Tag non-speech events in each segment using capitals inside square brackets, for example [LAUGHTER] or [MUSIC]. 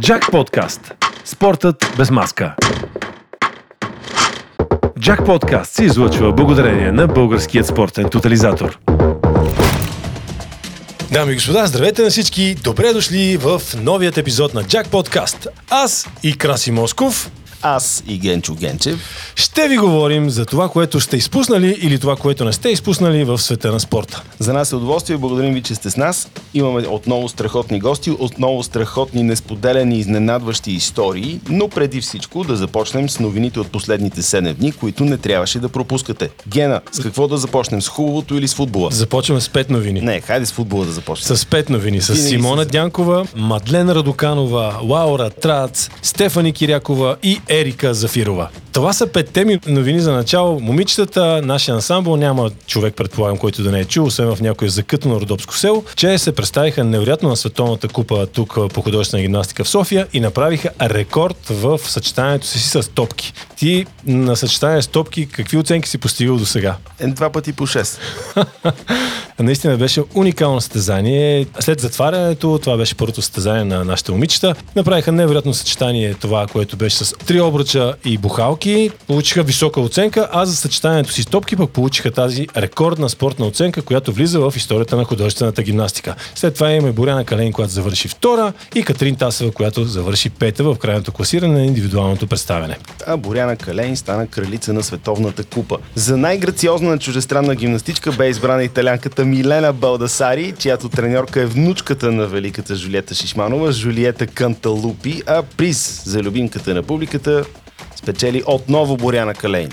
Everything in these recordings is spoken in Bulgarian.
Джак Подкаст. Спортът без маска. Джак Подкаст се излъчва благодарение на Българският спортен тотализатор. Дами и господа, здравейте на всички! Добре дошли в новият епизод на Джак Подкаст. Аз и Краси Москов аз и Генчо Генчев. Ще ви говорим за това, което сте изпуснали или това, което не сте изпуснали в света на спорта. За нас е удоволствие, благодарим ви, че сте с нас. Имаме отново страхотни гости, отново страхотни, несподелени, изненадващи истории, но преди всичко да започнем с новините от последните 7 дни, които не трябваше да пропускате. Гена, с какво да започнем? С хубавото или с футбола? Започваме с пет новини. Не, хайде с футбола да започнем. С пет новини. С Винаги Симона с... Дянкова, Мадлена Радоканова, Лаура Трац, Стефани Кирякова и Ерика Зафирова. Това са пет теми новини за начало. Момичетата, нашия ансамбъл, няма човек, предполагам, който да не е чул, освен в някое закътано родопско село, че се представиха невероятно на Световната купа тук по художествена гимнастика в София и направиха рекорд в съчетанието си с топки. Ти на съчетание с топки, какви оценки си постигал до сега? Е, два пъти по 6. [LAUGHS] Наистина беше уникално състезание. След затварянето, това беше първото състезание на нашите момичета, направиха невероятно съчетание това, което беше с три обръча и бухалки. Получиха висока оценка, а за съчетанието си с топки пък получиха тази рекордна спортна оценка, която влиза в историята на художествената гимнастика. След това имаме Боряна Кален, която завърши втора и Катрин Тасева, която завърши пета в крайното класиране на индивидуалното представяне. А Боряна Кален стана кралица на Световната купа. За най-грациозна чужестранна гимнастичка бе избрана италянката Милена Балдасари, чиято треньорка е внучката на великата Жулиета Шишманова, Жулиета Канталупи, а приз за любимката на публиката спечели отново Боряна Калейн.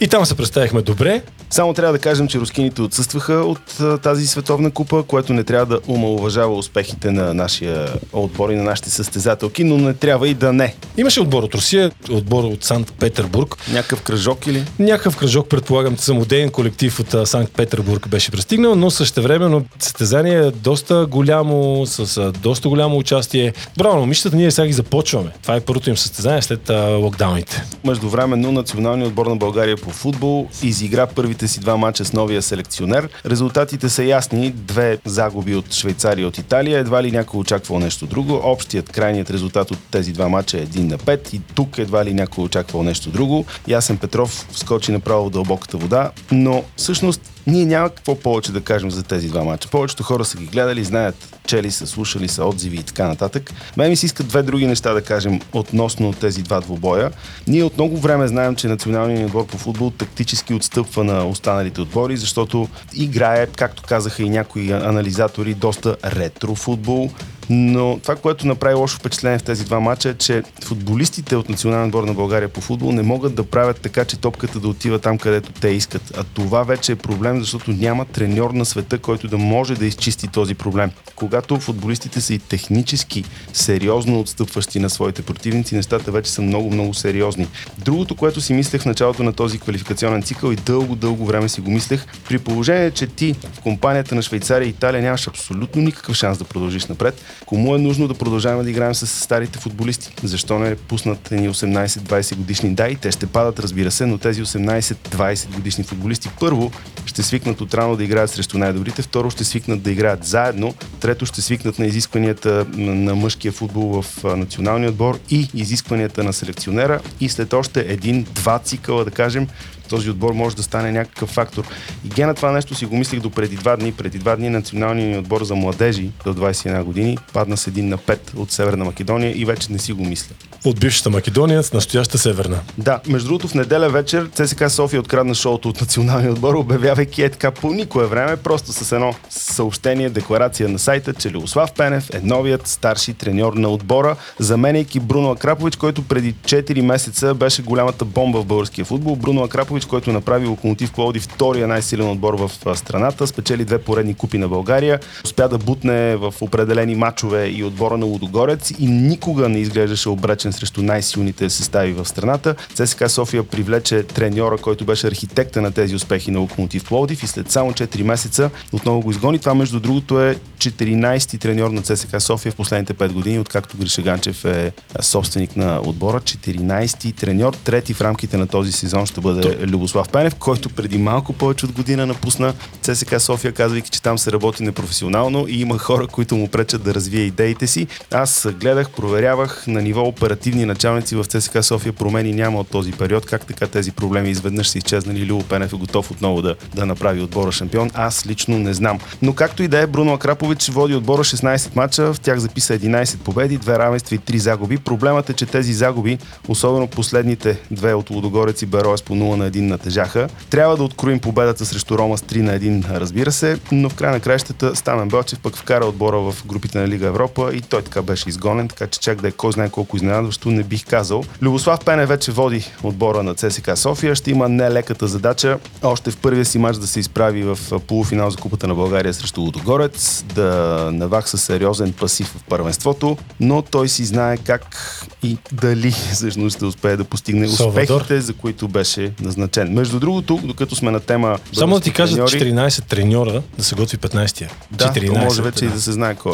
И там се представихме добре. Само трябва да кажем, че рускините отсъстваха от тази световна купа, което не трябва да умалуважава успехите на нашия отбор и на нашите състезателки, но не трябва и да не. Имаше отбор от Русия, отбор от Санкт Петербург. Някакъв кръжок или? Някакъв кръжок, предполагам, самодейен колектив от Санкт Петербург беше пристигнал, но същевременно състезание е доста голямо, с доста голямо участие. Браво, момичетата, ние сега ги започваме. Това е първото им състезание след локдауните. Междувременно националният отбор на България по футбол изигра първите си два мача с новия селекционер. Резултатите са ясни. Две загуби от Швейцария и от Италия. Едва ли някой очаквал нещо друго. Общият крайният резултат от тези два мача е 1 на 5 и тук едва ли някой очаквал нещо друго. Ясен Петров скочи направо в дълбоката вода, но всъщност ние няма какво повече да кажем за тези два мача. Повечето хора са ги гледали, знаят, чели са, слушали са отзиви и така нататък. Мен ми се искат две други неща да кажем относно тези два двубоя. Ние от много време знаем, че националният отбор по футбол тактически отстъпва на останалите отбори, защото играе, както казаха и някои анализатори, доста ретро футбол, но това, което направи лошо впечатление в тези два мача е, че футболистите от Национален отбор на България по футбол не могат да правят така, че топката да отива там, където те искат. А това вече е проблем, защото няма треньор на света, който да може да изчисти този проблем. Когато футболистите са и технически сериозно отстъпващи на своите противници, нещата вече са много, много сериозни. Другото, което си мислех в началото на този квалификационен цикъл и дълго, дълго време си го мислех, при положение, че ти в компанията на Швейцария и Италия нямаш абсолютно никакъв шанс да продължиш напред, Кому е нужно да продължаваме да играем с старите футболисти? Защо не пуснат едни 18-20 годишни? Да, и те ще падат, разбира се, но тези 18-20 годишни футболисти първо ще свикнат отрано да играят срещу най-добрите, второ ще свикнат да играят заедно, трето ще свикнат на изискванията на мъжкия футбол в националния отбор и изискванията на селекционера и след още един-два цикъла, да кажем, този отбор може да стане някакъв фактор. И гена това нещо си го мислих до преди два дни. Преди два дни националният отбор за младежи до 21 години падна с един на 5 от Северна Македония и вече не си го мисля. От бившата Македония с настояща Северна. Да, между другото в неделя вечер ЦСКА София открадна шоуто от националния отбор, обявявайки е така по никое време, просто с едно съобщение, декларация на сайта, че Леослав Пенев е новият старши треньор на отбора, заменяйки Бруно Акрапович, който преди 4 месеца беше голямата бомба в българския футбол. Бруно Акрапович, който направи Локомотив Плоди втория най-силен отбор в страната, спечели две поредни купи на България, успя да бутне в определени матчове и отбора на Лудогорец и никога не изглеждаше обречен срещу най-силните състави в страната. ЦСКА София привлече треньора, който беше архитекта на тези успехи на Локомотив Пловдив и след само 4 месеца отново го изгони. Това между другото е 14-ти треньор на ЦСКА София в последните 5 години, откакто Гриша Ганчев е собственик на отбора. 14-ти треньор, трети в рамките на този сезон ще бъде Любослав Пенев, който преди малко повече от година напусна ЦСК София, казвайки, че там се работи непрофесионално и има хора, които му пречат да развие идеите си. Аз гледах, проверявах на ниво оперативни началници в ЦСК София промени няма от този период. Как така тези проблеми изведнъж са изчезнали? Любо Пенев е готов отново да, да направи отбора шампион. Аз лично не знам. Но както и да е, Бруно Акрапович води отбора 16 мача, в тях записа 11 победи, 2 равенства и 3 загуби. Проблемът е, че тези загуби, особено последните две от Лудогорец и Бероес по 0 на 1 натежаха. Трябва да откроим победата срещу Рома с 3 на 1, разбира се, но в края на краищата Стамен Белчев пък вкара отбора в групите на Лига Европа и той така беше изгонен, така че чак да е кой знае колко изненадващо, не бих казал. Любослав Пене вече води отбора на ЦСК София. Ще има нелеката задача още в първия си матч да се изправи в полуфинал за Купата на България срещу Лудогорец, да навакса сериозен пасив в първенството, но той си знае как и дали всъщност ще успее да постигне Салвадор. успехите, за които беше назначен. Между другото, докато сме на тема Само да ти кажа, треньори, 14 треньора да се готви 15-я. да, 14, то може вече и да се знае кой.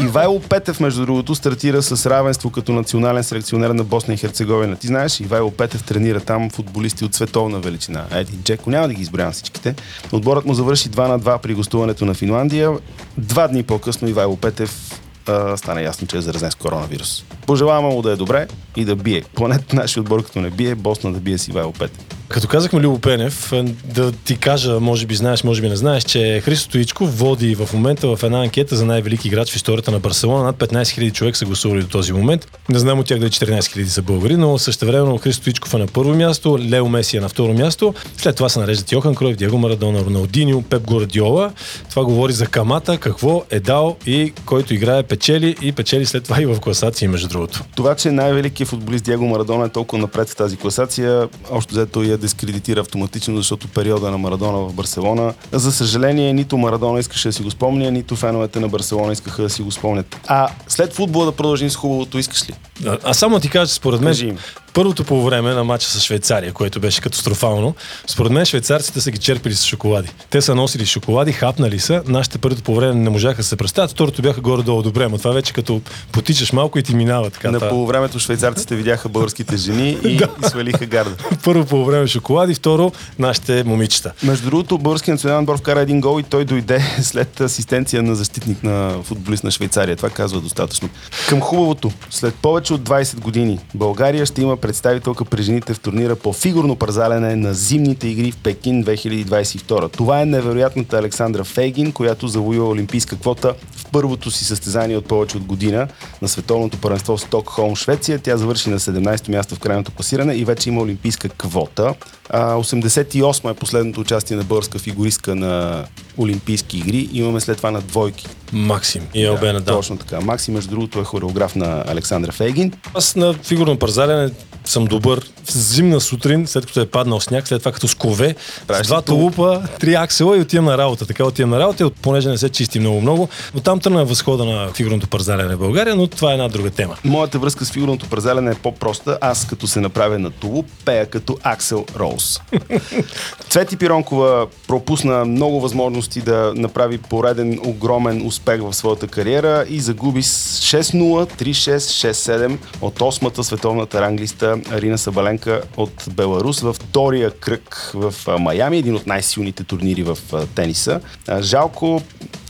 е. [LAUGHS] Ивайло Петев, между другото, стартира с равенство като национален селекционер на Босна и Херцеговина. Ти знаеш, Ивайло Петев тренира там футболисти от световна величина. Еди, Джеко, няма да ги изброявам всичките. Отборът му завърши 2 на 2 при гостуването на Финландия. Два дни по-късно Ивайло Петев а, стана ясно, че е заразен с коронавирус. Пожелаваме му да е добре и да бие. Поне нашия отбор, като не бие, Босна да бие с Ивайло Петев. Като казахме Любо Пенев, е, да ти кажа, може би знаеш, може би не знаеш, че Христо Стоичков води в момента в една анкета за най-велики играч в историята на Барселона. Над 15 000 човек са гласували до този момент. Не знам от тях дали 14 000 са българи, но също време Христо Стоичков е на първо място, Лео Меси е на второ място. След това се нареждат Йохан Кройв, Диего Марадона, Роналдиньо, Пеп Гвардиола. Това говори за камата, какво е дал и който играе печели и печели след това и в класации, между другото. Това, че най-великият футболист Диего Марадона е толкова напред в тази класация, още взето я дискредитира автоматично, защото периода на Марадона в Барселона. За съжаление, нито Марадона искаше да си го спомня, нито феновете на Барселона искаха да си го спомнят. А след футбола да продължим с хубавото, искаш ли? А, а само ти кажа, според мен Кажи им. първото по време на матча с Швейцария, което беше катастрофално, според мен швейцарците са ги черпили с шоколади. Те са носили шоколади, хапнали са, нашите първото по време не можаха да се представят, второто бяха горе-долу добре, но това вече като потичаш малко и ти минава така. На полувремето швейцарците видяха българските жени [LAUGHS] и, и свалиха гарда. Първо по време шоколади, второ нашите момичета. Между другото, български национален отбор вкара един гол и той дойде [LAUGHS] след асистенция на защитник на футболист на Швейцария. Това казва достатъчно. Към хубавото. След повече от 20 години България ще има представителка при жените в турнира по фигурно парзалене на зимните игри в Пекин 2022. Това е невероятната Александра Фейгин, която завоюва олимпийска квота в първото си състезание от повече от година на световното първенство в Стокхолм, Швеция. Тя завърши на 17-то място в крайното класиране и вече има олимпийска квота. А, 88 е последното участие на българска фигуристка на Олимпийски игри. Имаме след това на двойки. Максим и Елбена, да. Точно така. Макси, между другото, е хореограф на Александра Фейгин. Аз на фигурно парзалене съм добър. Зимна сутрин, след като е паднал сняг, след това като скове, Правиш с два ли тулуп? тулупа, три аксела и отивам на работа. Така отивам на работа, и понеже не се чисти много-много. Оттам тръгна възхода на фигурното парзалене в България, но това е една друга тема. Моята връзка с фигурното парзалене е по-проста. Аз, като се направя на тулуп, пея като Аксел Роуз. [LAUGHS] Цвети Пиронкова пропусна много възможности да направи пореден огромен успех в своята кариера и загуби с 6-0, 3-6, 6-7 от 8-та световната ранглиста Арина Сабаленка от Беларус във втория кръг в Майами, един от най-силните турнири в тениса. Жалко,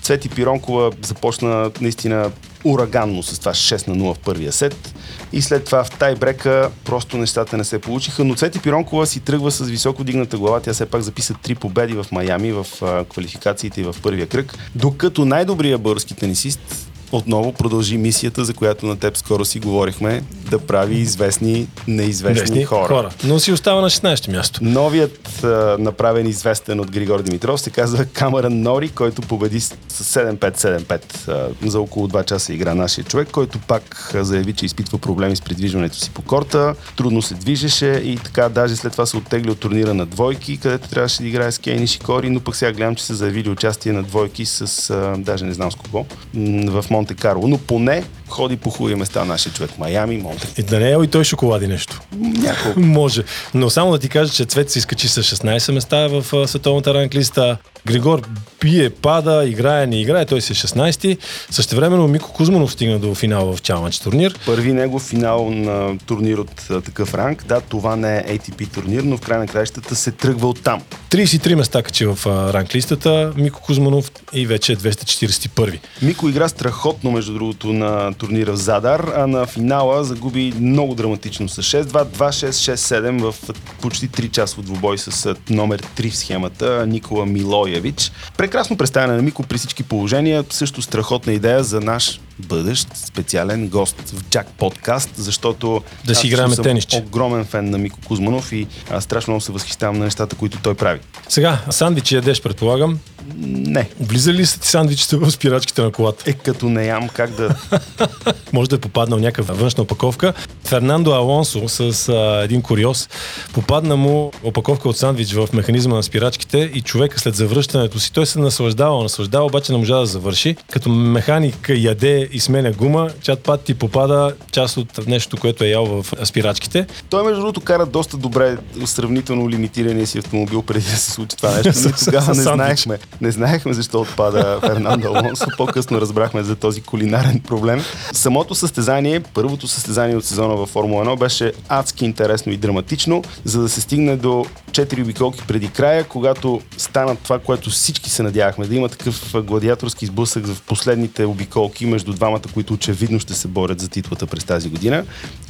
Цвети Пиронкова започна наистина ураганно с това 6 на 0 в първия сет. И след това в тайбрека просто нещата не се получиха. Но Цвети Пиронкова си тръгва с високо дигната глава. Тя все пак записа три победи в Майами в квалификациите и в първия кръг. Докато най-добрият български тенисист отново продължи мисията, за която на теб скоро си говорихме, да прави известни неизвестни Десни хора. хора. Но си остава на 16 място. Новият а, направен известен от Григор Димитров се казва Камаран Нори, който победи с с 7-5-7-5 а, за около 2 часа игра нашия човек, който пак заяви, че изпитва проблеми с придвижването си по корта, трудно се движеше и така даже след това се оттегли от турнира на двойки, където трябваше да играе с Кейни Шикори, но пък сега гледам, че са заявили участие на двойки с, а, даже не знам с кого, м, в Монте Карло. Но поне ходи по хубави места нашия човек. Майами, Монте. И да не е и той шоколади нещо. Няколко. [LAUGHS] Може. Но само да ти кажа, че Цвет се изкачи с 16 места в световната ранглиста. Григор бие, пада, играе, не играе, той си е 16-ти. Същевременно Мико Кузманов стигна до финала в Чалмач турнир. Първи негов финал на турнир от а, такъв ранг. Да, това не е ATP турнир, но в край на краищата се тръгва от там. 33 места качи в а, ранглистата Мико Кузманов и вече е 241. Мико игра страхотно, между другото, на турнира в Задар, а на финала загуби много драматично с 6-2, 2-6, 6-7 в почти 3 часов двубой с а, номер 3 в схемата Никола Милоевич. Прекрасно представяне на Мико при всички положения, също страхотна идея за наш бъдещ специален гост в Джак подкаст, защото Да си играем съм тенисче. огромен фен на Мико Кузманов и аз страшно много се възхищавам на нещата, които той прави. Сега, сандвичи ядеш, предполагам. Не, Влизали ли са ти сандвичите в спирачките на колата? е като не ям как да [LAUGHS] Може да е попаднал някаква външна опаковка. Фернандо Алонсо с а, един куриоз попадна му опаковка от сандвич в механизма на спирачките и човека след завръщането си, той се наслаждава, наслаждава, обаче не можа да завърши. Като механик яде и сменя гума, чат пат ти попада част от нещо, което е ял в спирачките. Той, между другото, кара доста добре сравнително лимитирания си автомобил преди да се случи това нещо. [LAUGHS] Ние тогава не знаехме, не знаехме защо отпада Фернандо Алонсо. По-късно разбрахме за този кулинарен проблем. Самото състезание, първото състезание от сезона във Формула 1 беше адски интересно и драматично, за да се стигне до 4 обиколки преди края, когато стана това, което всички се надявахме, да има такъв гладиаторски сблъсък в последните обиколки между двамата, които очевидно ще се борят за титлата през тази година.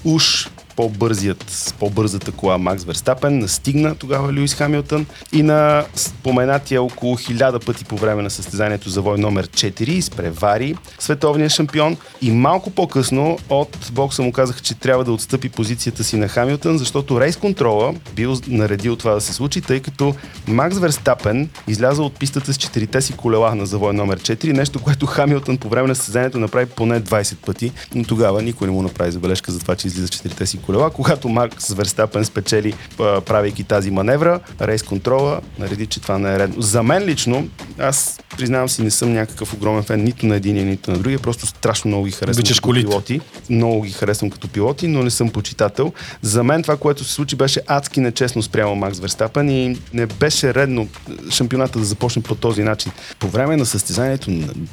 Уж по-бързият, по-бързата кола Макс Верстапен. Настигна тогава Льюис Хамилтън и на споменатия около хиляда пъти по време на състезанието за вой номер 4 изпревари световния шампион. И малко по-късно от бокса му казаха, че трябва да отстъпи позицията си на Хамилтън, защото рейс контрола бил наредил това да се случи, тъй като Макс Верстапен изляза от пистата с четирите си колела на завой номер 4, нещо, което Хамилтън по време на състезанието направи поне 20 пъти, но тогава никой не му направи забележка за това, че излиза четирите си колела. Когато Макс Верстапен спечели, правейки тази маневра, рейс контрола нареди, че това не е редно. За мен лично, аз признавам си, не съм някакъв огромен фен нито на единия, нито на другия, просто страшно много ги харесвам Обичаш като колите. пилоти. Много ги харесвам като пилоти, но не съм почитател. За мен това, което се случи, беше адски нечестно спрямо Макс Верстапен и не беше редно шампионата да започне по този начин. По време на състезанието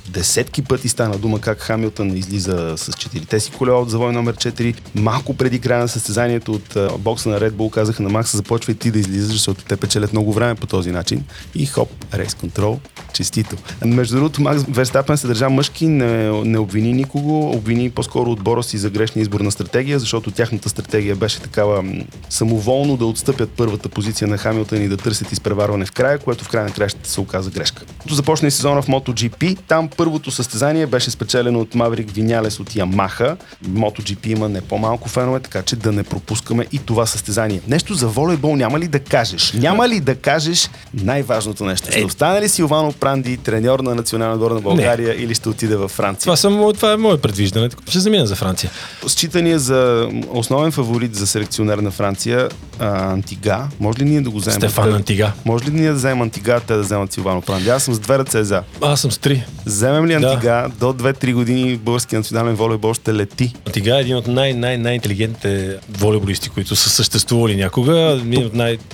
десетки пъти стана дума как Хамилтън излиза с четирите си колела от завой номер 4. Малко преди края на състезанието от бокса на Red Bull казаха на Макс, започвай ти да излизаш, защото те печелят много време по този начин. И хоп, рейс контрол, честито. Между другото, Макс Верстапен се държа мъжки, не, не обвини никого, обвини по-скоро отбора си за грешния избор на стратегия, защото тяхната стратегия беше такава самоволно да отстъпят първата позиция на Хамилтън и да търсят изпреварване в края, което в края на кращата се оказа грешка. Като започна и сезона в MotoGP, там първото състезание беше спечелено от Маврик Винялес от Ямаха. MotoGP има не по-малко фенове, така че да не пропускаме и това състезание. Нещо за волейбол няма ли да кажеш? Няма ли да кажеш най-важното нещо? Ще остане ли Силвано Пранди, треньор на национална отбор на България или ще отиде във Франция? Това, съм, това е мое предвиждане. Ще замина за Франция. Считания за основен фаворит за селекционер на Франция а, Антига. Може ли ние да го вземем? Стефан Те- Антига. Може ли ние да вземем Антига, те да вземат Силвано Пранди? Аз съм с две ръце за. Аз съм с три. Вземем ли Да. Антига, до 2-3 години български национален волейбол ще лети. Антига е един от най- най- най-интелигентните волейболисти, които са съществували някога.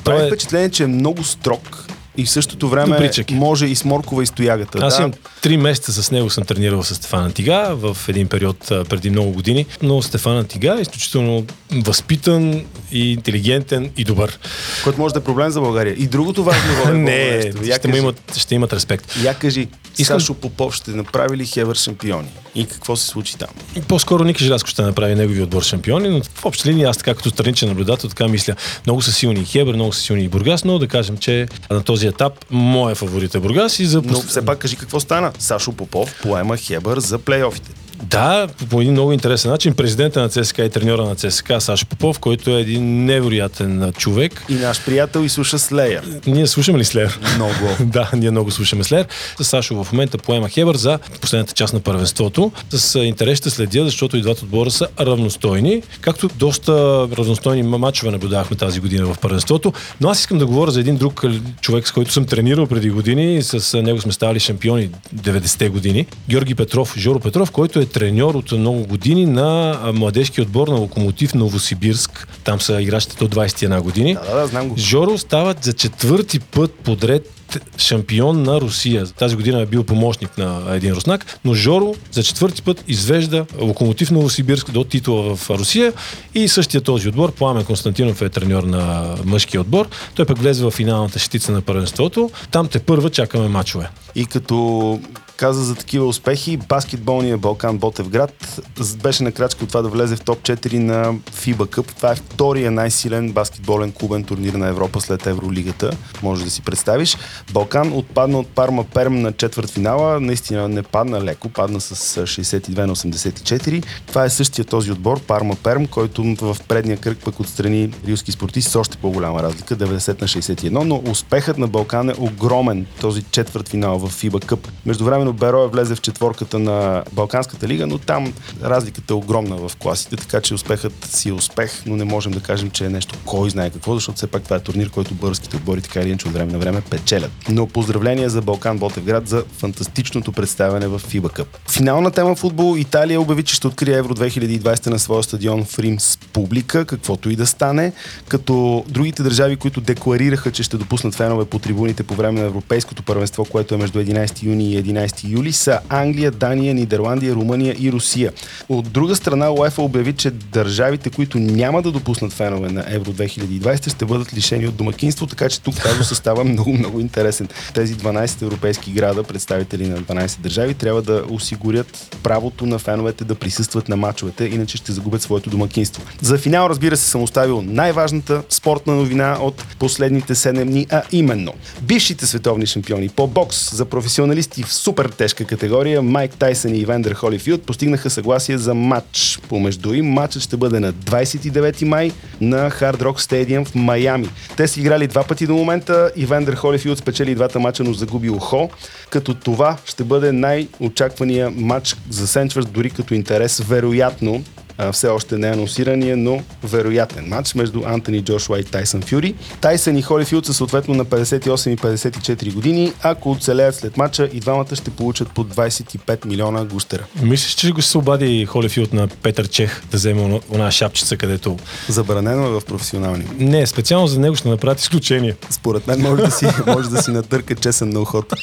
Прави е... впечатление, че е много строг и в същото време Добричък е. може и с моркова и стоягата. Аз да. имам три месеца с него съм тренирал с Стефан Антига в един период преди много години, но Стефан Антига е изключително възпитан и интелигентен и добър. Което може да е проблем за България. И другото важно [LAUGHS] волейбол Не, нещо. Ще, кажи- имат, ще имат респект. Я кажи, Искам- Сашо Попов ще направи ли Хевър шампиони? И какво се случи там? По-скоро Ники Желязко ще направи негови отбор шампиони, но в общи линии аз така като страничен наблюдател така мисля. Много са силни и Хебър, много са силни и Бургас, но да кажем, че на този етап моя фаворит е Бургас и за Но все пак кажи какво стана. Сашо Попов поема Хебър за плейофите. Да, по- един много интересен начин. Президента на ЦСКА и треньора на ЦСКА Сашо Попов, който е един невероятен човек. И наш приятел изслуша Слея. Ние слушаме ли Слеер? Много. [LAUGHS] да, ние много слушаме Слеер. Сашо в момента поема Хебър за последната част на първенството. С интерес ще следя, защото и двата отбора са равностойни. Както доста равностойни матчове наблюдавахме тази година в първенството. Но аз искам да говоря за един друг човек, с който съм тренирал преди години. С него сме ставали шампиони 90-те години. Георги Петров, Жоро Петров, който е е треньор от много години на младежки отбор на Локомотив Новосибирск. Там са играчите до 21 години. Да, да, да, знам го. Жоро стават за четвърти път подред шампион на Русия. Тази година е бил помощник на един руснак, но Жоро за четвърти път извежда Локомотив Новосибирск до титла в Русия и същия този отбор, Пламен Константинов е треньор на мъжкия отбор. Той пък влезе в финалната щица на първенството. Там те първа чакаме мачове. И като каза за такива успехи. Баскетболния Балкан Ботевград беше на крачка от това да влезе в топ 4 на FIBA Cup. Това е втория най-силен баскетболен клубен турнир на Европа след Евролигата. Може да си представиш. Балкан отпадна от Парма Перм на четвърт финала. Наистина не падна леко, падна с 62 на 84. Това е същия този отбор, Парма Перм, който в предния кръг пък отстрани рилски спортисти с още по-голяма разлика, 90 на 61, но успехът на Балкан е огромен, този четвърт финал в FIBA Cup. Между време Временно Бероя влезе в четворката на Балканската лига, но там разликата е огромна в класите, така че успехът си е успех, но не можем да кажем, че е нещо кой знае какво, защото все пак това е турнир, който българските отбори така или иначе от време на време печелят. Но поздравления за Балкан Ботевград за фантастичното представяне в FIBA Cup. Финална тема футбол. Италия обяви, че ще открие Евро 2020 на своя стадион в Рим с публика, каквото и да стане, като другите държави, които декларираха, че ще допуснат фенове по трибуните по време на Европейското първенство, което е между 11 юни и 11 15 юли са Англия, Дания, Нидерландия, Румъния и Русия. От друга страна, УЕФА обяви, че държавите, които няма да допуснат фенове на Евро 2020, ще бъдат лишени от домакинство, така че тук казусът става много, много интересен. Тези 12 европейски града, представители на 12 държави, трябва да осигурят правото на феновете да присъстват на матчовете, иначе ще загубят своето домакинство. За финал, разбира се, съм оставил най-важната спортна новина от последните 7 дни, а именно бившите световни шампиони по бокс за професионалисти в супер супер тежка категория Майк Тайсън и Ивендър Холифилд постигнаха съгласие за матч помежду им. Матчът ще бъде на 29 май на Hard Rock Stadium в Майами. Те са играли два пъти до момента. Ивендър Холифилд спечели двата мача, но загуби ухо, като това ще бъде най-очаквания матч за Сенчвърс, дори като интерес, вероятно а, все още не е анонсирания, но вероятен матч между Антони Джошуа и Тайсън Фюри. Тайсън и Холифилд са съответно на 58 и 54 години. Ако оцелеят след матча, и двамата ще получат по 25 милиона густера. Мислиш, че го се обади Холифилд на Петър Чех да вземе една шапчица, където... Забранено е в професионални. Не, специално за него ще направят изключение. Според мен може да си, [LAUGHS] може да си натърка чесън на ухото.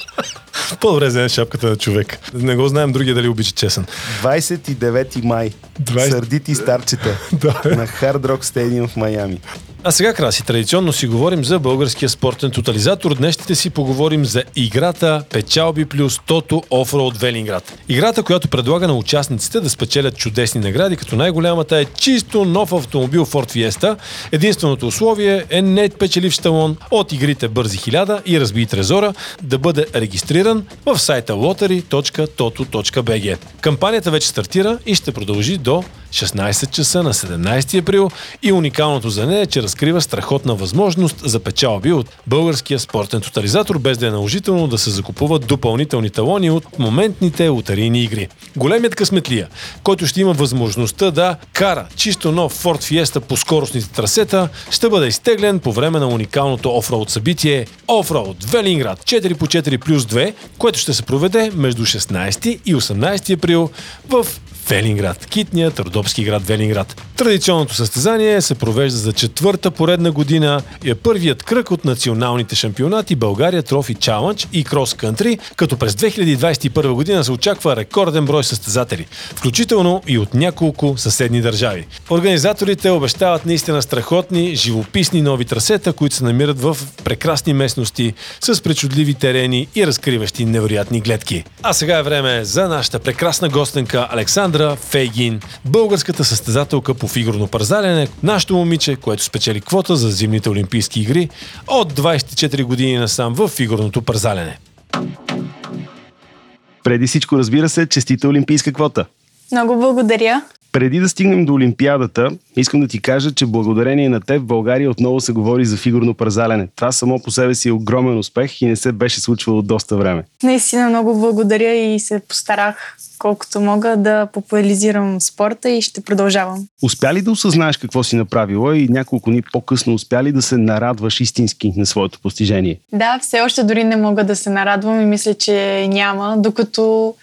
По-добре вземе шапката на човек. Не го знаем другия дали обича чесън. 29 май. 20... Сърдити старчета [LAUGHS] на Hard Rock Stadium в Майами. А сега, Краси, традиционно си говорим за българския спортен тотализатор. Днес ще си поговорим за играта Печалби плюс Тото Offroad Велинград. Играта, която предлага на участниците да спечелят чудесни награди, като най-голямата е чисто нов автомобил Ford Fiesta. Единственото условие е не печеливш талон от игрите Бързи 1000 и Разби трезора да бъде регистриран в сайта lottery.toto.bg. Кампанията вече стартира и ще продължи до 16 часа на 17 април и уникалното за нея е, че разкрива страхотна възможност за печалби от българския спортен тотализатор, без да е наложително да се закупуват допълнителни талони от моментните лотарийни игри. Големият късметлия, който ще има възможността да кара чисто нов Ford Fiesta по скоростните трасета, ще бъде изтеглен по време на уникалното офроуд събитие Offroad Велинград 4 по 4 плюс 2, което ще се проведе между 16 и 18 април в Велинград, китният родопски град Велинград. Традиционното състезание се провежда за четвърта поредна година и е първият кръг от националните шампионати България Трофи Чалънч и Крос Кънтри, като през 2021 година се очаква рекорден брой състезатели, включително и от няколко съседни държави. Организаторите обещават наистина страхотни, живописни нови трасета, които се намират в прекрасни местности с причудливи терени и разкриващи невероятни гледки. А сега е време за нашата прекрасна гостенка Александра Фейгин, българската състезателка по фигурно парзалене, нашето момиче, което спечели квота за зимните олимпийски игри от 24 години насам в фигурното парзалене. Преди всичко, разбира се, честита олимпийска квота. Много благодаря. Преди да стигнем до Олимпиадата, искам да ти кажа, че благодарение на теб в България отново се говори за фигурно парзалене. Това само по себе си е огромен успех и не се беше случвало доста време. Наистина много благодаря и се постарах колкото мога да популяризирам спорта и ще продължавам. Успя ли да осъзнаеш какво си направила и няколко дни по-късно успя ли да се нарадваш истински на своето постижение? Да, все още дори не мога да се нарадвам и мисля, че няма, докато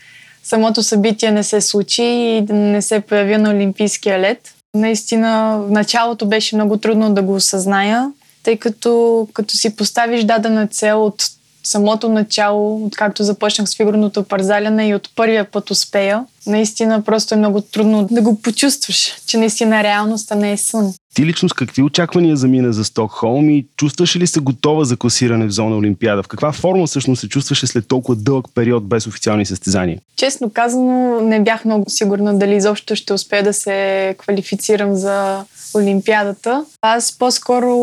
самото събитие не се случи и не се появя на Олимпийския лед. Наистина, в началото беше много трудно да го осъзная, тъй като като си поставиш дадена цел от самото начало, откакто започнах с фигурното парзаляне и от първия път успея, наистина просто е много трудно да го почувстваш, че наистина реалността не е сън. Ти лично с какви очаквания замина за Стокхолм и чувстваш ли се готова за класиране в зона Олимпиада? В каква форма всъщност се чувстваше след толкова дълъг период без официални състезания? Честно казано, не бях много сигурна дали изобщо ще успея да се квалифицирам за Олимпиадата. Аз по-скоро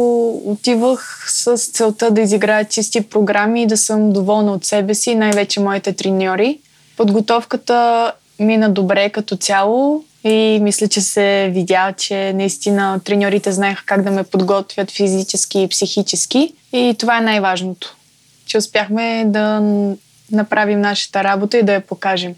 отивах с целта да изиграя чисти програми и да съм доволна от себе си, най-вече моите треньори. Подготовката мина добре като цяло и мисля, че се видя, че наистина треньорите знаеха как да ме подготвят физически и психически. И това е най-важното, че успяхме да направим нашата работа и да я покажем.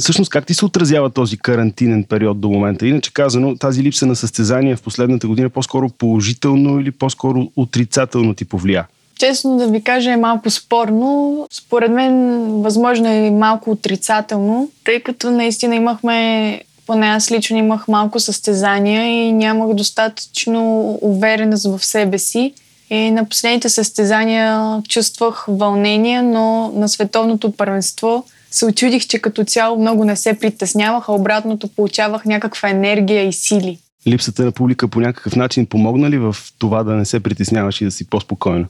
Всъщност, как ти се отразява този карантинен период до момента? Иначе казано, тази липса на състезания в последната година по-скоро положително или по-скоро отрицателно ти повлия? Честно да ви кажа е малко спорно. Според мен възможно е малко отрицателно, тъй като наистина имахме поне аз лично имах малко състезания и нямах достатъчно увереност в себе си. И на последните състезания чувствах вълнение, но на световното първенство се очудих, че като цяло много не се притеснявах, а обратното получавах някаква енергия и сили. Липсата на публика по някакъв начин помогна ли в това да не се притесняваш и да си по-спокойна?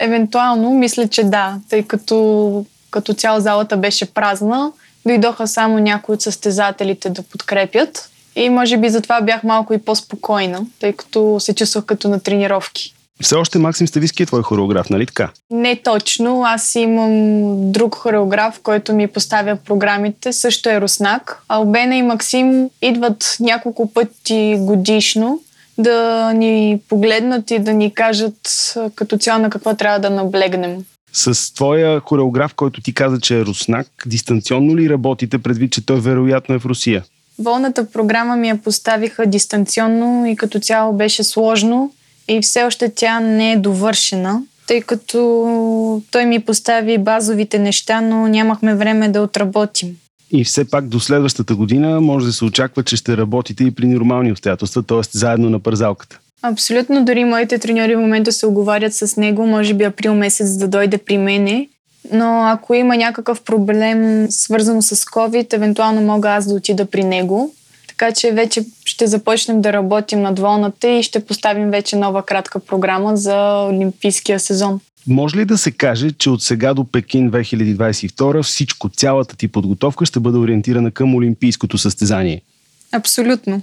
Евентуално, мисля, че да, тъй като като цяло залата беше празна, дойдоха само някои от състезателите да подкрепят. И може би затова бях малко и по-спокойна, тъй като се чувствах като на тренировки. Все още Максим Стависки е твой хореограф, нали така? Не точно. Аз имам друг хореограф, който ми поставя програмите. Също е Руснак. Албена и Максим идват няколко пъти годишно да ни погледнат и да ни кажат като цяло на какво трябва да наблегнем. С твоя хореограф, който ти каза, че е руснак, дистанционно ли работите, предвид, че той вероятно е в Русия? Волната програма ми я поставиха дистанционно и като цяло беше сложно и все още тя не е довършена, тъй като той ми постави базовите неща, но нямахме време да отработим. И все пак до следващата година може да се очаква, че ще работите и при нормални обстоятелства, т.е. заедно на пързалката. Абсолютно. Дори моите треньори в момента се оговарят с него, може би април месец да дойде при мене. Но ако има някакъв проблем свързано с COVID, евентуално мога аз да отида при него. Така че вече ще започнем да работим над волната и ще поставим вече нова кратка програма за Олимпийския сезон. Може ли да се каже, че от сега до Пекин 2022 всичко, цялата ти подготовка ще бъде ориентирана към Олимпийското състезание? Абсолютно.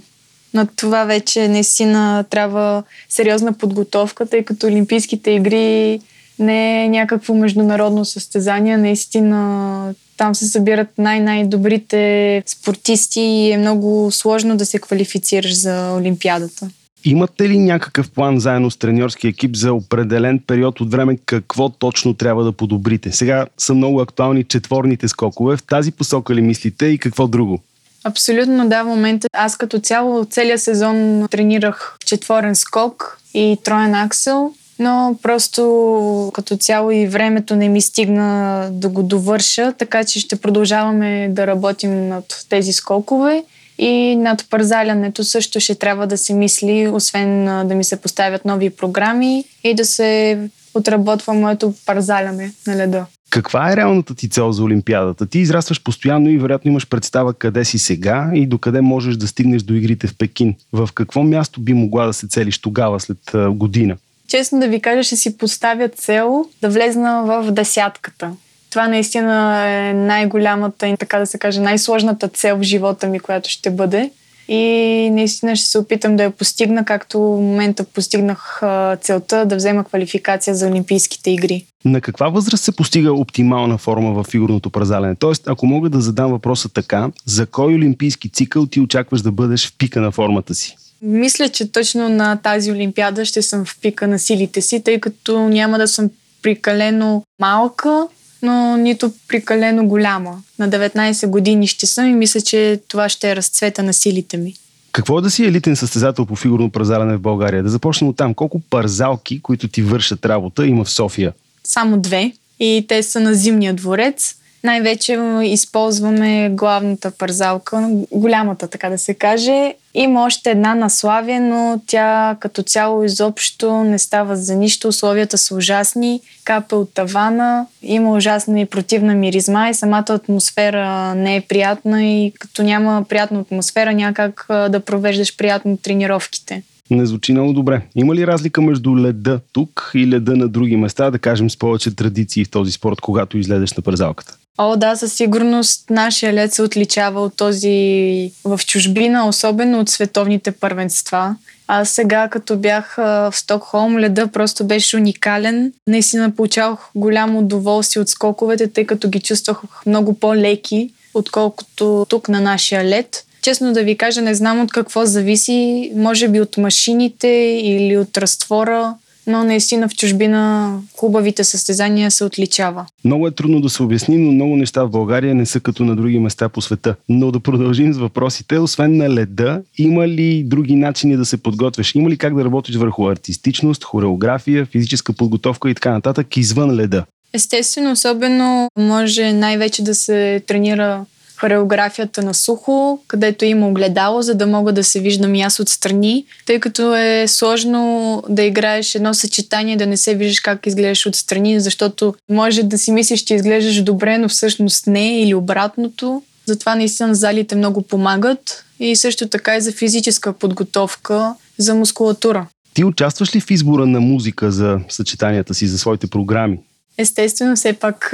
Но това вече наистина трябва сериозна подготовка, тъй като Олимпийските игри не е някакво международно състезание. Наистина там се събират най-най-добрите спортисти и е много сложно да се квалифицираш за Олимпиадата. Имате ли някакъв план заедно с треньорски екип за определен период от време какво точно трябва да подобрите? Сега са много актуални четворните скокове. В тази посока ли мислите и какво друго? Абсолютно да, в момента аз като цяло целият сезон тренирах четворен скок и троен аксел, но просто като цяло и времето не ми стигна да го довърша, така че ще продължаваме да работим над тези скокове и над парзалянето също ще трябва да се мисли, освен да ми се поставят нови програми и да се отработва моето парзаляне на леда. Каква е реалната ти цел за Олимпиадата? Ти израстваш постоянно и вероятно имаш представа къде си сега и докъде можеш да стигнеш до игрите в Пекин. В какво място би могла да се целиш тогава, след година? Честно да ви кажа, ще си поставя цел да влезна в десятката. Това наистина е най-голямата и така да се каже най-сложната цел в живота ми, която ще бъде. И наистина ще се опитам да я постигна, както в момента постигнах целта да взема квалификация за Олимпийските игри. На каква възраст се постига оптимална форма в фигурното празалене? Тоест, ако мога да задам въпроса така, за кой олимпийски цикъл ти очакваш да бъдеш в пика на формата си? Мисля, че точно на тази Олимпиада ще съм в пика на силите си, тъй като няма да съм прикалено малка, но нито прикалено голяма. На 19 години ще съм и мисля, че това ще е разцвета на силите ми. Какво е да си елитен състезател по фигурно празаляне в България? Да започнем от там. Колко парзалки, които ти вършат работа, има в София? Само две. И те са на Зимния дворец. Най-вече използваме главната парзалка, голямата, така да се каже. Има още една на Славия, но тя като цяло изобщо не става за нищо. Условията са ужасни, капе от тавана, има ужасна и противна миризма и самата атмосфера не е приятна и като няма приятна атмосфера, няма как да провеждаш приятно тренировките. Не звучи много добре. Има ли разлика между леда тук и леда на други места, да кажем с повече традиции в този спорт, когато излезеш на парзалката? О, да, със сигурност нашия лед се отличава от този в чужбина, особено от световните първенства. А сега, като бях в Стокхолм, леда просто беше уникален. Наистина получавах голямо удоволствие от скоковете, тъй като ги чувствах много по-леки, отколкото тук на нашия лед. Честно да ви кажа, не знам от какво зависи. Може би от машините или от разтвора но наистина в чужбина хубавите състезания се отличава. Много е трудно да се обясни, но много неща в България не са като на други места по света. Но да продължим с въпросите. Освен на леда, има ли други начини да се подготвяш? Има ли как да работиш върху артистичност, хореография, физическа подготовка и така нататък извън леда? Естествено, особено може най-вече да се тренира хореографията на сухо, където има огледало, за да мога да се виждам и аз отстрани, тъй като е сложно да играеш едно съчетание, да не се виждаш как изглеждаш отстрани, защото може да си мислиш, че изглеждаш добре, но всъщност не или обратното. Затова наистина залите много помагат и също така и за физическа подготовка, за мускулатура. Ти участваш ли в избора на музика за съчетанията си, за своите програми? Естествено, все пак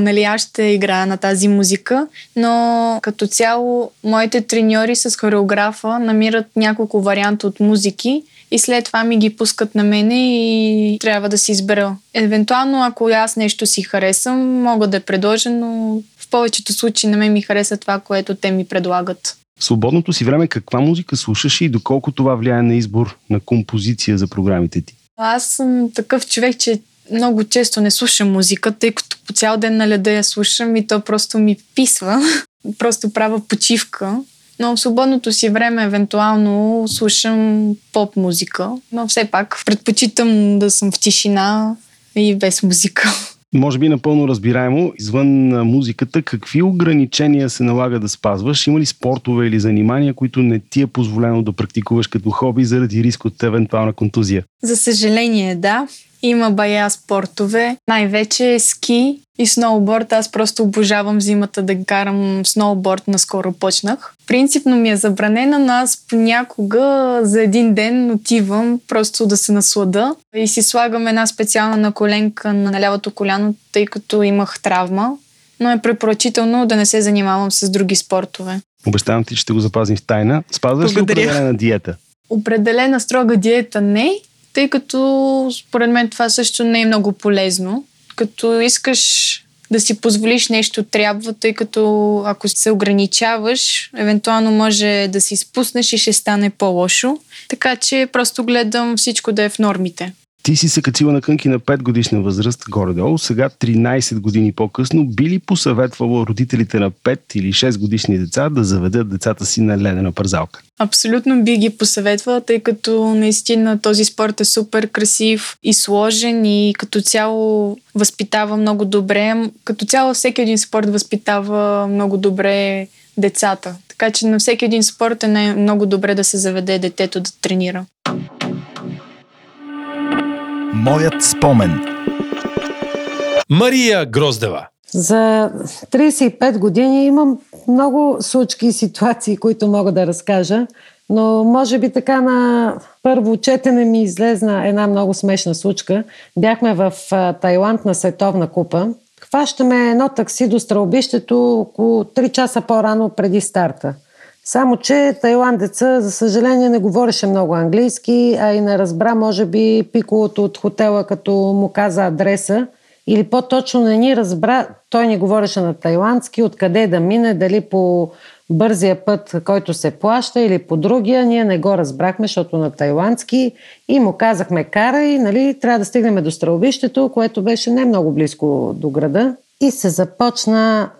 нали, аз ще играя на тази музика, но като цяло моите треньори с хореографа намират няколко варианта от музики и след това ми ги пускат на мене и трябва да си избера. Евентуално, ако аз нещо си харесам, мога да предложа, но в повечето случаи на мен ми хареса това, което те ми предлагат. В свободното си време каква музика слушаш и доколко това влияе на избор на композиция за програмите ти? Аз съм такъв човек, че много често не слушам музика, тъй като по цял ден на леда я слушам и то просто ми писва. [LAUGHS] просто правя почивка. Но в свободното си време евентуално слушам поп музика, но все пак предпочитам да съм в тишина и без музика. [LAUGHS] Може би напълно разбираемо, извън музиката, какви ограничения се налага да спазваш? Има ли спортове или занимания, които не ти е позволено да практикуваш като хоби заради риск от евентуална контузия? За съжаление, да. Има бая спортове, най-вече ски и сноуборд. Аз просто обожавам зимата да карам сноуборд, наскоро почнах. Принципно ми е забранена, но аз понякога за един ден отивам просто да се наслада и си слагам една специална наколенка на лявото коляно, тъй като имах травма. Но е препоръчително да не се занимавам с други спортове. Обещавам ти, че ще го запазим в тайна. Спазваш ли определена диета? Определена строга диета не, тъй като според мен това също не е много полезно. Като искаш да си позволиш нещо трябва, тъй като ако се ограничаваш, евентуално може да си спуснеш и ще стане по-лошо. Така че просто гледам всичко да е в нормите. Ти си се качила на кънки на 5 годишна възраст, горе-долу. Сега 13 години по-късно би ли посъветвало родителите на 5 или 6 годишни деца да заведат децата си на ледена парзалка? Абсолютно би ги посъветвала, тъй като наистина този спорт е супер красив и сложен и като цяло възпитава много добре. Като цяло всеки един спорт възпитава много добре децата. Така че на всеки един спорт е много добре да се заведе детето да тренира. Моят спомен. Мария Гроздева. За 35 години имам много случки и ситуации, които мога да разкажа, но може би така на първо четене ми излезна една много смешна случка. Бяхме в Тайланд на Световна купа. Хващаме едно такси до стрелбището около 3 часа по-рано преди старта. Само, че тайландеца, за съжаление, не говореше много английски, а и не разбра, може би, пиколото от хотела, като му каза адреса. Или по-точно не ни разбра, той ни говореше на тайландски, откъде да мине, дали по бързия път, който се плаща или по другия. Ние не го разбрахме, защото на тайландски и му казахме кара и нали, трябва да стигнем до стрелбището, което беше не много близко до града. И се започна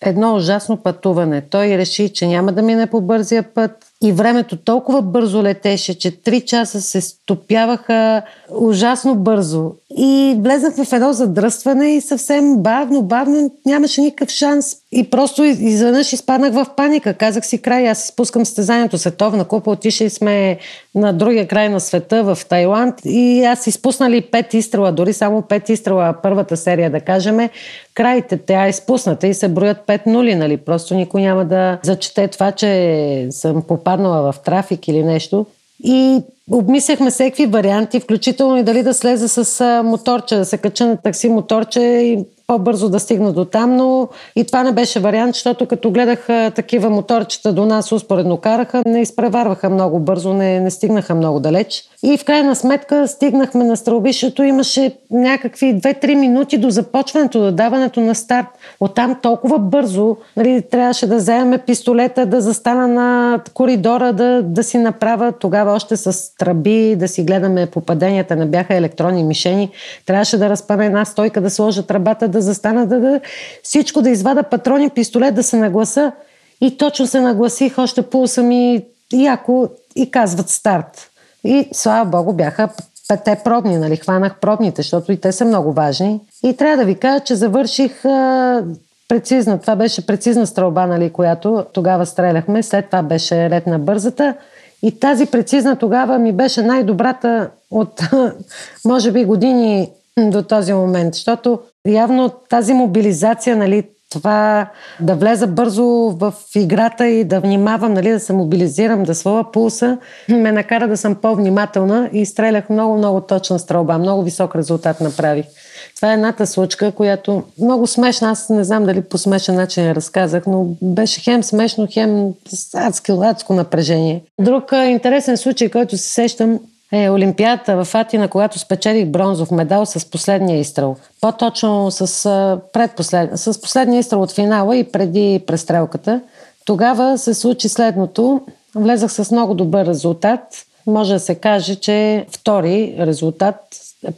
едно ужасно пътуване. Той реши, че няма да мине по бързия път, и времето толкова бързо летеше, че 3 часа се стопяваха ужасно бързо. И влезнах в едно задръстване и съвсем бавно, бавно нямаше никакъв шанс. И просто изведнъж изпаднах в паника. Казах си край, аз изпускам стезанието. Световна купа, отишли сме на другия край на света, в Тайланд. И аз изпуснали пет изстрела, дори само пет изстрела първата серия, да кажем. Крайите, тя е изпусната и се броят пет нули, нали? Просто никой няма да зачете това, че съм попаднала в трафик или нещо. И обмисляхме всеки варианти, включително и дали да слезе с моторче, да се кача на такси моторче и по-бързо да стигна до там, но и това не беше вариант, защото като гледах такива моторчета до нас успоредно караха, не изпреварваха много бързо, не, не стигнаха много далеч. И в крайна сметка стигнахме на стрелбището, имаше някакви 2-3 минути до започването, до даването на старт. Оттам толкова бързо нали, трябваше да вземем пистолета, да застана на коридора, да, да си направя тогава още с тръби, да си гледаме попаденията, не бяха електронни мишени. Трябваше да разпана една стойка, да сложа тръбата, да застана, да, да всичко да извада патрони, пистолет, да се нагласа. И точно се нагласих, още пулса ми яко и казват старт. И слава богу бяха пете пробни, нали, хванах пробните, защото и те са много важни. И трябва да ви кажа, че завърших а, прецизна, това беше прецизна стрелба, нали, която тогава стреляхме, след това беше ред на бързата. И тази прецизна тогава ми беше най-добрата от, [LAUGHS] може би, години до този момент, защото явно тази мобилизация, нали, това да влеза бързо в играта и да внимавам, нали, да се мобилизирам, да свала пулса, ме накара да съм по-внимателна и стрелях много-много точна стрелба. Много висок резултат направих. Това е едната случка, която много смешна. Аз не знам дали по смешен начин я разказах, но беше хем смешно, хем адско, адско напрежение. Друг интересен случай, който се сещам, е Олимпиадата в Атина, когато спечелих бронзов медал с последния изстрел. По-точно с, предпослед... с последния изстрел от финала и преди престрелката. Тогава се случи следното. Влезах с много добър резултат. Може да се каже, че втори резултат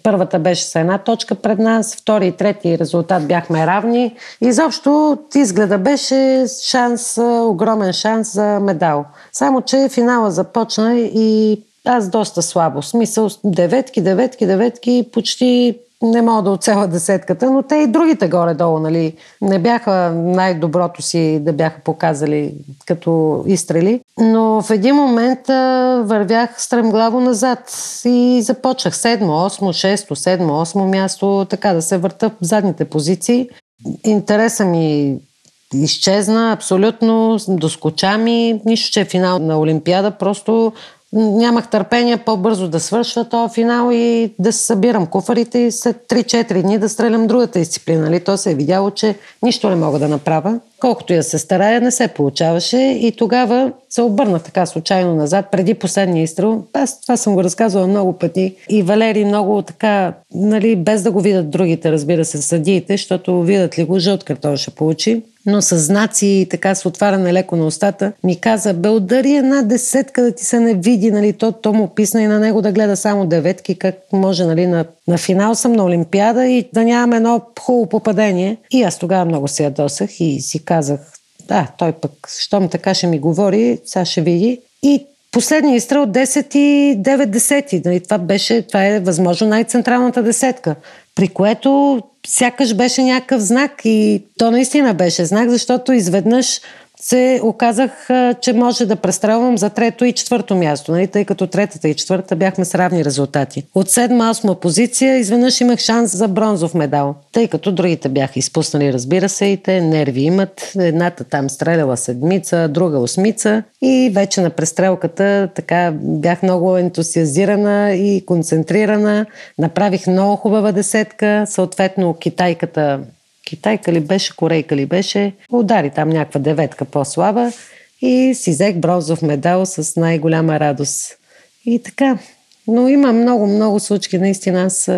Първата беше с една точка пред нас, втори и трети резултат бяхме равни. Изобщо изгледа беше шанс, огромен шанс за медал. Само, че финала започна и аз доста слабо. Смисъл, деветки, деветки, деветки, почти не мога да оцеля десетката, но те и другите горе-долу, нали, не бяха най-доброто си да бяха показали като изстрели. Но в един момент а, вървях стремглаво назад и започнах седмо, осмо, шесто, седмо, осмо място, така да се върта в задните позиции. Интереса ми изчезна абсолютно, доскоча ми, нищо, че е финал на Олимпиада, просто нямах търпение по-бързо да свършва този финал и да се събирам куфарите и след 3-4 дни да стрелям другата дисциплина. Нали? То се е видяло, че нищо не мога да направя. Колкото я се старая, не се получаваше и тогава се обърнах така случайно назад, преди последния изстрел. Аз това съм го разказвала много пъти и Валери много така, нали, без да го видят другите, разбира се, съдиите, защото видят ли го, жълт картон ще получи но с знаци и така с отваряне леко на устата, ми каза, бе, удари една десетка да ти се не види, нали, то, то му писна и на него да гледа само деветки, как може, нали, на, на финал съм на Олимпиада и да нямам едно хубаво попадение. И аз тогава много се ядосах и си казах, да, той пък, щом така ще ми говори, сега ще види. И последния изстрел 10 и 9 десети. Нали, това, беше, това е възможно най-централната десетка. При което сякаш беше някакъв знак и то наистина беше знак, защото изведнъж се оказах, че може да престрелвам за трето и четвърто място, нали? тъй като третата и четвърта бяхме с равни резултати. От седма осма позиция изведнъж имах шанс за бронзов медал, тъй като другите бяха изпуснали, разбира се, и те нерви имат. Едната там стреляла седмица, друга осмица и вече на престрелката така бях много ентусиазирана и концентрирана. Направих много хубава десетка, съответно китайката китайка ли беше, корейка ли беше, удари там някаква деветка по-слаба и си взех бронзов медал с най-голяма радост. И така. Но има много, много случки. Наистина аз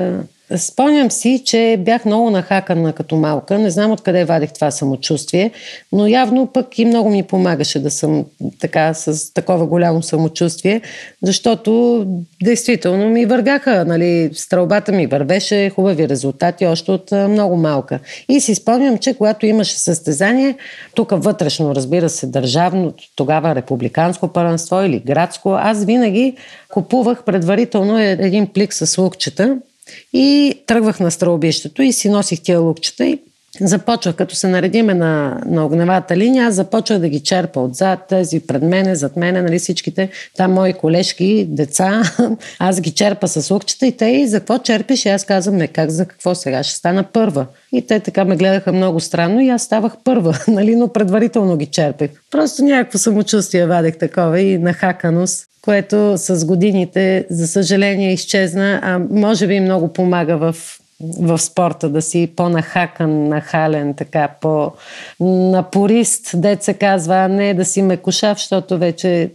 Спомням си, че бях много нахакана като малка. Не знам откъде вадих това самочувствие, но явно пък и много ми помагаше да съм така с такова голямо самочувствие, защото действително ми вървяха, нали, стрелбата ми вървеше, хубави резултати още от много малка. И си спомням, че когато имаше състезание, тук вътрешно, разбира се, държавно, тогава републиканско първенство или градско, аз винаги купувах предварително е, един плик с лукчета и тръгвах на стрелбището и си носих тия лукчета и започвах, като се наредиме на, на огневата линия, аз започвах да ги черпа отзад, тези пред мене, зад мене, нали всичките там мои колежки, деца, [LAUGHS] аз ги черпа с лукчета и те и за какво черпиш? И аз казвам, не как, за какво сега ще стана първа. И те така ме гледаха много странно и аз ставах първа, [LAUGHS] нали, но предварително ги черпех. Просто някакво самочувствие вадех такова и нахаканост което с годините, за съжаление, изчезна, а може би много помага в, в спорта да си по-нахакан, нахален, така по-напорист, дет казва, а не да си мекушав, защото вече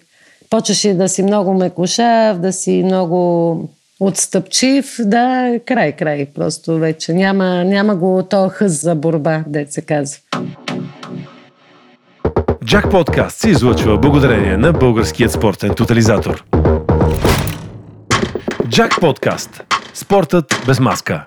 почваш да си много мекушав, да си много отстъпчив, да, край, край. Просто вече няма, няма го то хъз за борба, дет казва. Джак Подкаст се излъчва благодарение на Българският спортен тотализатор. Джак Подкаст. Спортът без маска.